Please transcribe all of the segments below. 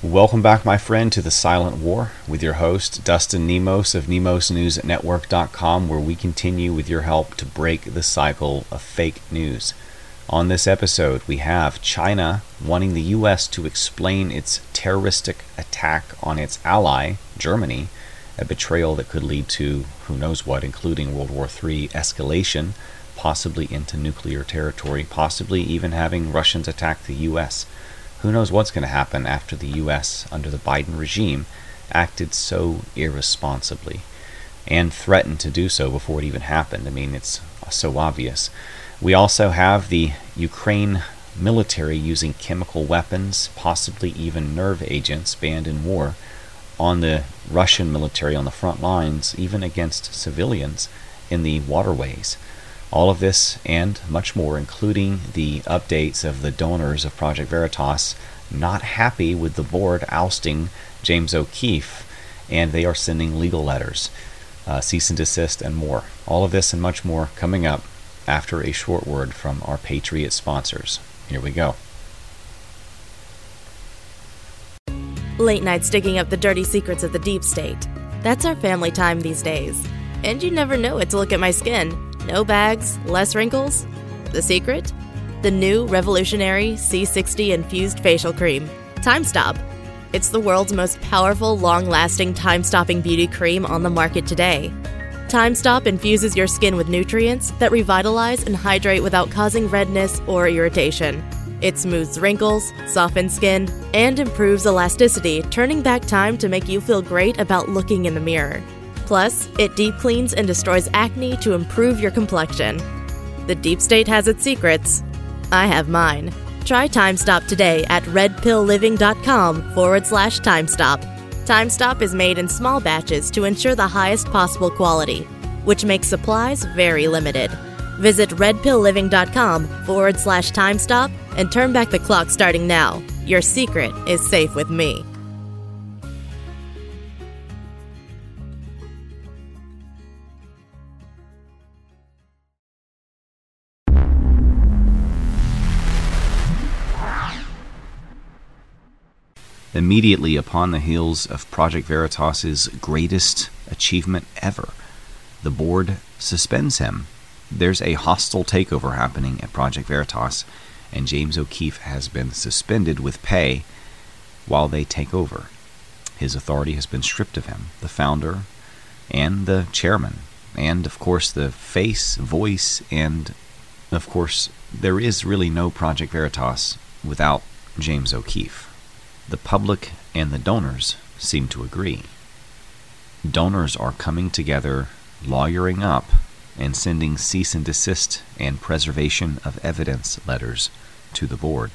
Welcome back, my friend, to the Silent War with your host, Dustin Nemos of NemosNewsNetwork.com, where we continue with your help to break the cycle of fake news. On this episode, we have China wanting the U.S. to explain its terroristic attack on its ally, Germany, a betrayal that could lead to who knows what, including World War III escalation, possibly into nuclear territory, possibly even having Russians attack the U.S. Who knows what's going to happen after the U.S., under the Biden regime, acted so irresponsibly and threatened to do so before it even happened? I mean, it's so obvious. We also have the Ukraine military using chemical weapons, possibly even nerve agents banned in war, on the Russian military on the front lines, even against civilians in the waterways. All of this and much more, including the updates of the donors of Project Veritas, not happy with the board ousting James O'Keefe, and they are sending legal letters, uh, cease and desist, and more. All of this and much more coming up after a short word from our Patriot sponsors. Here we go. Late nights digging up the dirty secrets of the deep state. That's our family time these days. And you never know it to look at my skin. No bags, less wrinkles. The secret? The new revolutionary C60 infused facial cream, Time Stop. It's the world's most powerful, long lasting, time stopping beauty cream on the market today. Time Stop infuses your skin with nutrients that revitalize and hydrate without causing redness or irritation. It smooths wrinkles, softens skin, and improves elasticity, turning back time to make you feel great about looking in the mirror. Plus, it deep cleans and destroys acne to improve your complexion. The deep state has its secrets. I have mine. Try Time Stop today at redpillliving.com forward slash time stop. Time Stop is made in small batches to ensure the highest possible quality, which makes supplies very limited. Visit redpillliving.com forward slash time stop and turn back the clock starting now. Your secret is safe with me. Immediately upon the heels of Project Veritas's greatest achievement ever, the board suspends him. There's a hostile takeover happening at Project Veritas, and James O'Keefe has been suspended with pay while they take over. His authority has been stripped of him, the founder and the chairman, and of course the face, voice, and of course there is really no Project Veritas without James O'Keefe. The public and the donors seem to agree. Donors are coming together, lawyering up, and sending cease and desist and preservation of evidence letters to the board.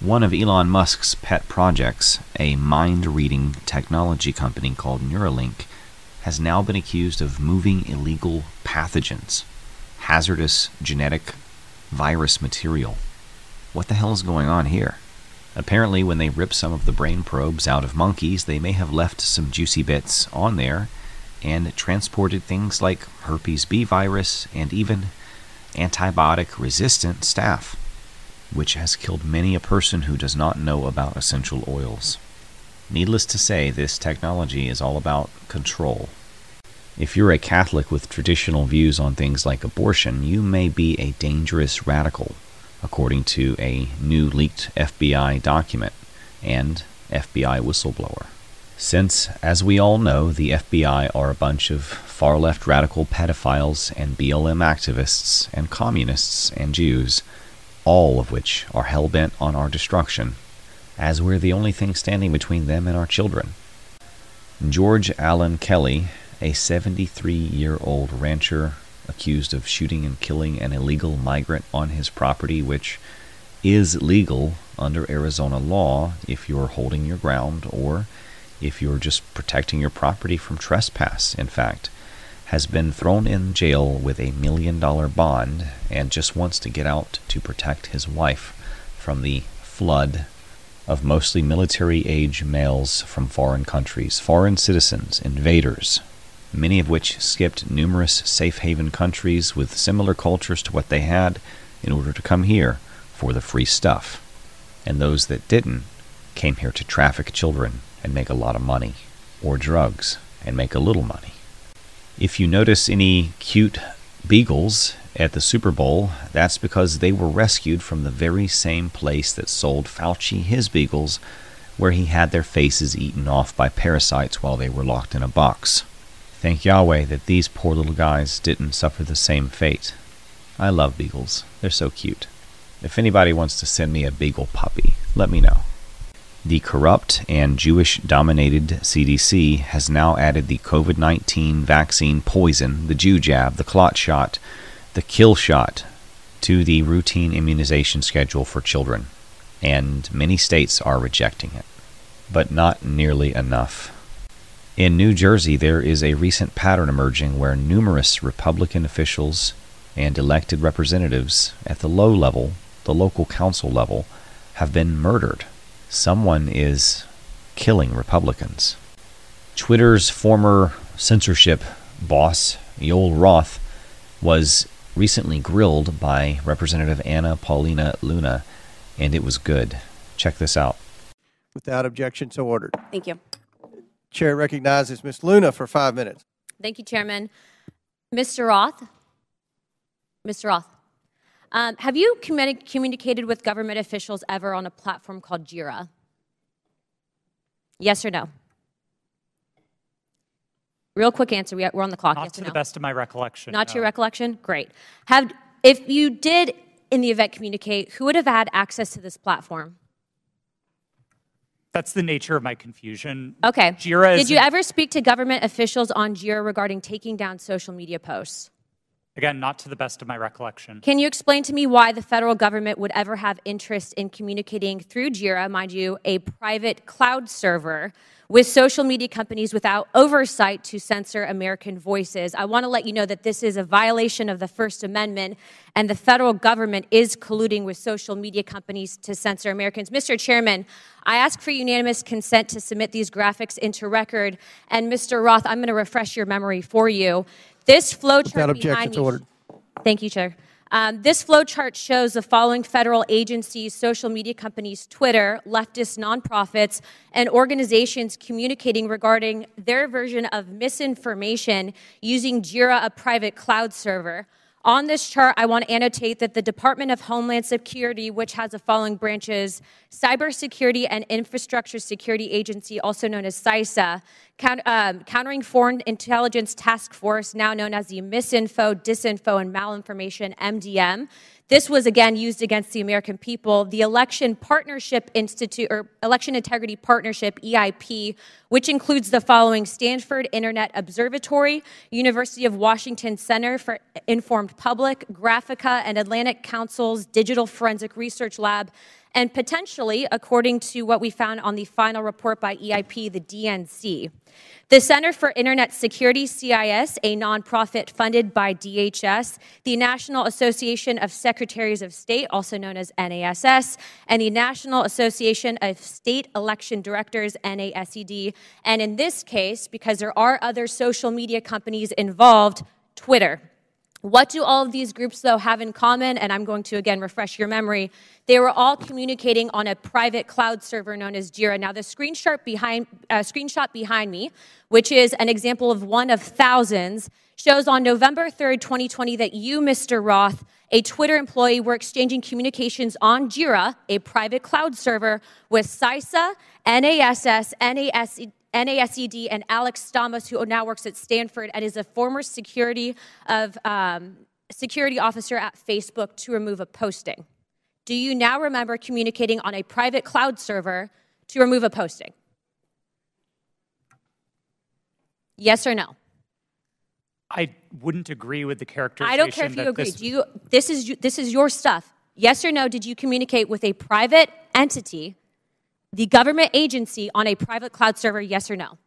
One of Elon Musk's pet projects, a mind reading technology company called Neuralink, has now been accused of moving illegal pathogens, hazardous genetic virus material. What the hell is going on here? Apparently, when they ripped some of the brain probes out of monkeys, they may have left some juicy bits on there and transported things like herpes B virus and even antibiotic resistant staph, which has killed many a person who does not know about essential oils. Needless to say, this technology is all about control. If you're a Catholic with traditional views on things like abortion, you may be a dangerous radical according to a new leaked FBI document and FBI whistleblower. Since, as we all know, the FBI are a bunch of far left radical pedophiles and BLM activists and communists and Jews, all of which are hell bent on our destruction, as we're the only thing standing between them and our children. George Allen Kelly, a 73 year old rancher accused of shooting and killing an illegal migrant on his property, which is legal under Arizona law if you're holding your ground or if you're just protecting your property from trespass, in fact, has been thrown in jail with a million dollar bond and just wants to get out to protect his wife from the flood of mostly military age males from foreign countries, foreign citizens, invaders, many of which skipped numerous safe haven countries with similar cultures to what they had in order to come here for the free stuff. And those that didn't came here to traffic children and make a lot of money, or drugs and make a little money. If you notice any cute beagles at the Super Bowl, that's because they were rescued from the very same place that sold Fauci his beagles, where he had their faces eaten off by parasites while they were locked in a box. Thank Yahweh that these poor little guys didn't suffer the same fate. I love beagles, they're so cute. If anybody wants to send me a beagle puppy, let me know. The corrupt and Jewish dominated CDC has now added the COVID 19 vaccine poison, the Jew jab, the clot shot, the kill shot, to the routine immunization schedule for children, and many states are rejecting it, but not nearly enough. In New Jersey, there is a recent pattern emerging where numerous Republican officials and elected representatives at the low level, the local council level, have been murdered. Someone is killing Republicans. Twitter's former censorship boss, Yoel Roth, was recently grilled by Representative Anna Paulina Luna, and it was good. Check this out. Without objection, so ordered. Thank you. Chair recognizes Ms. Luna for five minutes. Thank you, Chairman. Mr. Roth? Mr. Roth, um, have you communi- communicated with government officials ever on a platform called JIRA? Yes or no? Real quick answer. We are, we're on the clock. Not yes to or the no? best of my recollection. Not to your recollection? Great. Have if you did in the event communicate, who would have had access to this platform? That's the nature of my confusion. Okay. Jira Did you ever speak to government officials on JIRA regarding taking down social media posts? again not to the best of my recollection. Can you explain to me why the federal government would ever have interest in communicating through JIRA, mind you, a private cloud server, with social media companies without oversight to censor American voices? I want to let you know that this is a violation of the First Amendment, and the federal government is colluding with social media companies to censor Americans. Mr. Chairman, I ask for unanimous consent to submit these graphics into record. And Mr. Roth, I'm going to refresh your memory for you. This flowchart behind me. ordered. Thank you, Chair. Um, this flowchart shows the following federal agencies, social media companies, Twitter, leftist nonprofits, and organizations communicating regarding their version of misinformation using Jira, a private cloud server. On this chart, I want to annotate that the Department of Homeland Security, which has the following branches Cybersecurity and Infrastructure Security Agency, also known as CISA, count, um, Countering Foreign Intelligence Task Force, now known as the Misinfo, Disinfo, and Malinformation, MDM. This was again used against the American people. The Election Partnership Institute, or Election Integrity Partnership, EIP, which includes the following Stanford Internet Observatory, University of Washington Center for Informed Public, Graphika, and Atlantic Council's Digital Forensic Research Lab, and potentially, according to what we found on the final report by EIP, the DNC. The Center for Internet Security, CIS, a nonprofit funded by DHS, the National Association of Secretaries of State, also known as NASS, and the National Association of State Election Directors, NASED. And in this case, because there are other social media companies involved, Twitter. What do all of these groups, though, have in common? And I'm going to again refresh your memory. They were all communicating on a private cloud server known as Jira. Now, the screenshot behind, uh, screenshot behind me, which is an example of one of thousands, shows on November 3rd, 2020, that you, Mr. Roth, a Twitter employee, were exchanging communications on Jira, a private cloud server, with CISA, NASS, NASE, NASED and Alex Stamos, who now works at Stanford and is a former security of um, security officer at Facebook, to remove a posting. Do you now remember communicating on a private cloud server to remove a posting? Yes or no? I wouldn't agree with the characterization. I don't care if you agree. This, Do you, this, is, this is your stuff. Yes or no? Did you communicate with a private entity, the government agency, on a private cloud server? Yes or no?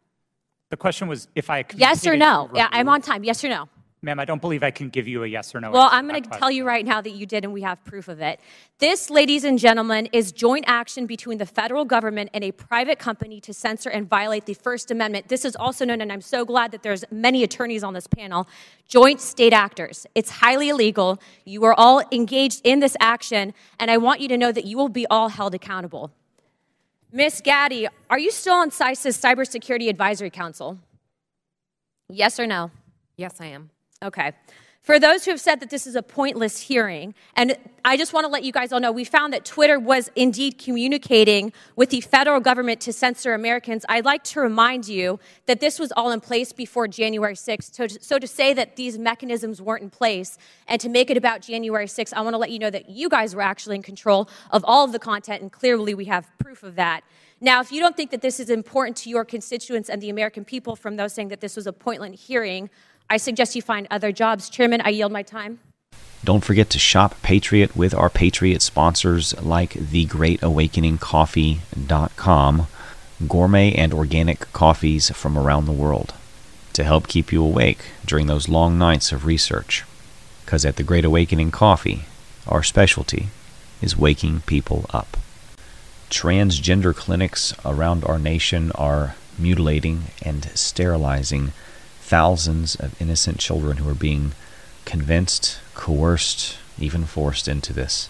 the question was if I Yes or no? Yeah, I'm on time. Yes or no? Ma'am, I don't believe I can give you a yes or no. Well, I'm going to tell you right now that you did, and we have proof of it. This, ladies and gentlemen, is joint action between the federal government and a private company to censor and violate the First Amendment. This is also known, and I'm so glad that there's many attorneys on this panel, joint state actors. It's highly illegal. You are all engaged in this action, and I want you to know that you will be all held accountable. Miss Gadde, are you still on CISA's Cybersecurity Advisory Council? Yes or no? Yes, I am. Okay. For those who have said that this is a pointless hearing, and I just want to let you guys all know, we found that Twitter was indeed communicating with the federal government to censor Americans. I'd like to remind you that this was all in place before January 6th. So, so to say that these mechanisms weren't in place and to make it about January 6th, I want to let you know that you guys were actually in control of all of the content, and clearly we have proof of that. Now, if you don't think that this is important to your constituents and the American people from those saying that this was a pointless hearing, I suggest you find other jobs. Chairman, I yield my time. Don't forget to shop Patriot with our Patriot sponsors like thegreatawakeningcoffee.com, gourmet and organic coffees from around the world to help keep you awake during those long nights of research. Because at the Great Awakening Coffee, our specialty is waking people up. Transgender clinics around our nation are mutilating and sterilizing thousands of innocent children who are being convinced, coerced, even forced into this.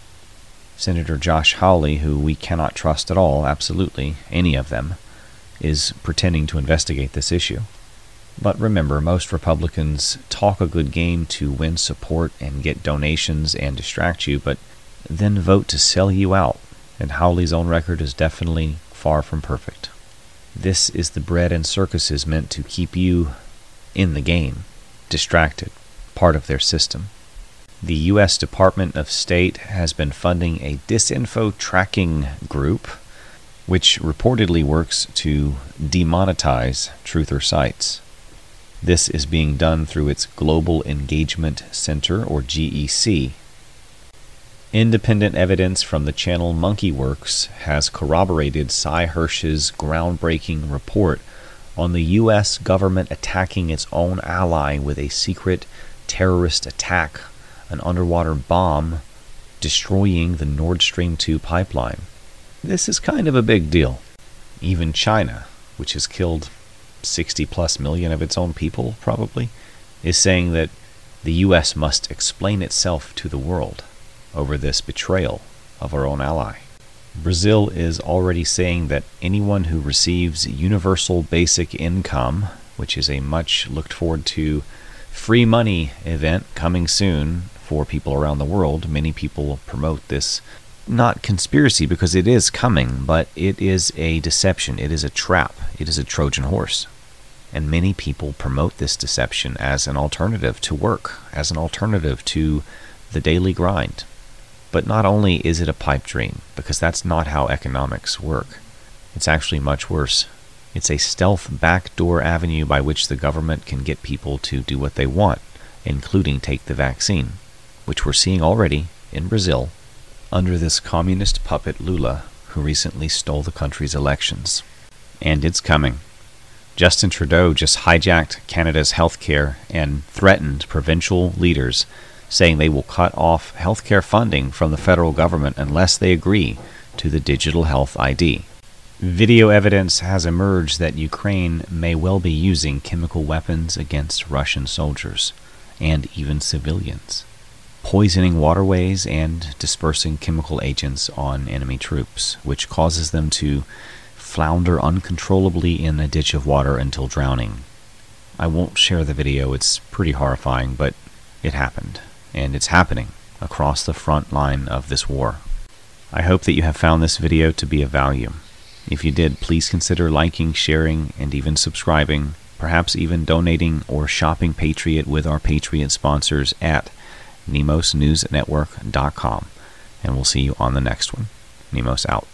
Senator Josh Hawley, who we cannot trust at all, absolutely, any of them, is pretending to investigate this issue. But remember, most Republicans talk a good game to win support and get donations and distract you, but then vote to sell you out, and Hawley's own record is definitely far from perfect. This is the bread and circuses meant to keep you in the game, distracted, part of their system. The U.S. Department of State has been funding a disinfo tracking group, which reportedly works to demonetize truther sites. This is being done through its Global Engagement Center, or GEC. Independent evidence from the channel MonkeyWerx has corroborated Sy Hersh's groundbreaking report on the U.S. government attacking its own ally with a secret terrorist attack, an underwater bomb destroying the Nord Stream 2 pipeline. This is kind of a big deal. Even China, which has killed 60 plus million of its own people, probably, is saying that the U.S. must explain itself to the world over this betrayal of our own ally. Brazil is already saying that anyone who receives universal basic income, which is a much looked forward to free money event coming soon for people around the world, many people promote this not conspiracy because it is coming, but it is a deception. It is a trap. It is a Trojan horse. And many people promote this deception as an alternative to work, as an alternative to the daily grind. But not only is it a pipe dream, because that's not how economics work, it's actually much worse. It's a stealth backdoor avenue by which the government can get people to do what they want, including take the vaccine, which we're seeing already in Brazil under this communist puppet Lula, who recently stole the country's elections. And it's coming. Justin Trudeau just hijacked Canada's health care and threatened provincial leaders saying they will cut off healthcare funding from the federal government unless they agree to the digital health ID. Video evidence has emerged that Ukraine may well be using chemical weapons against Russian soldiers and even civilians, poisoning waterways and dispersing chemical agents on enemy troops, which causes them to flounder uncontrollably in a ditch of water until drowning. I won't share the video, it's pretty horrifying, but it happened and it's happening across the front line of this war. I hope that you have found this video to be of value. If you did, please consider liking, sharing, and even subscribing, perhaps even donating or shopping Patriot with our Patriot sponsors at nemosnewsnetwork.com. And we'll see you on the next one. Nemos out.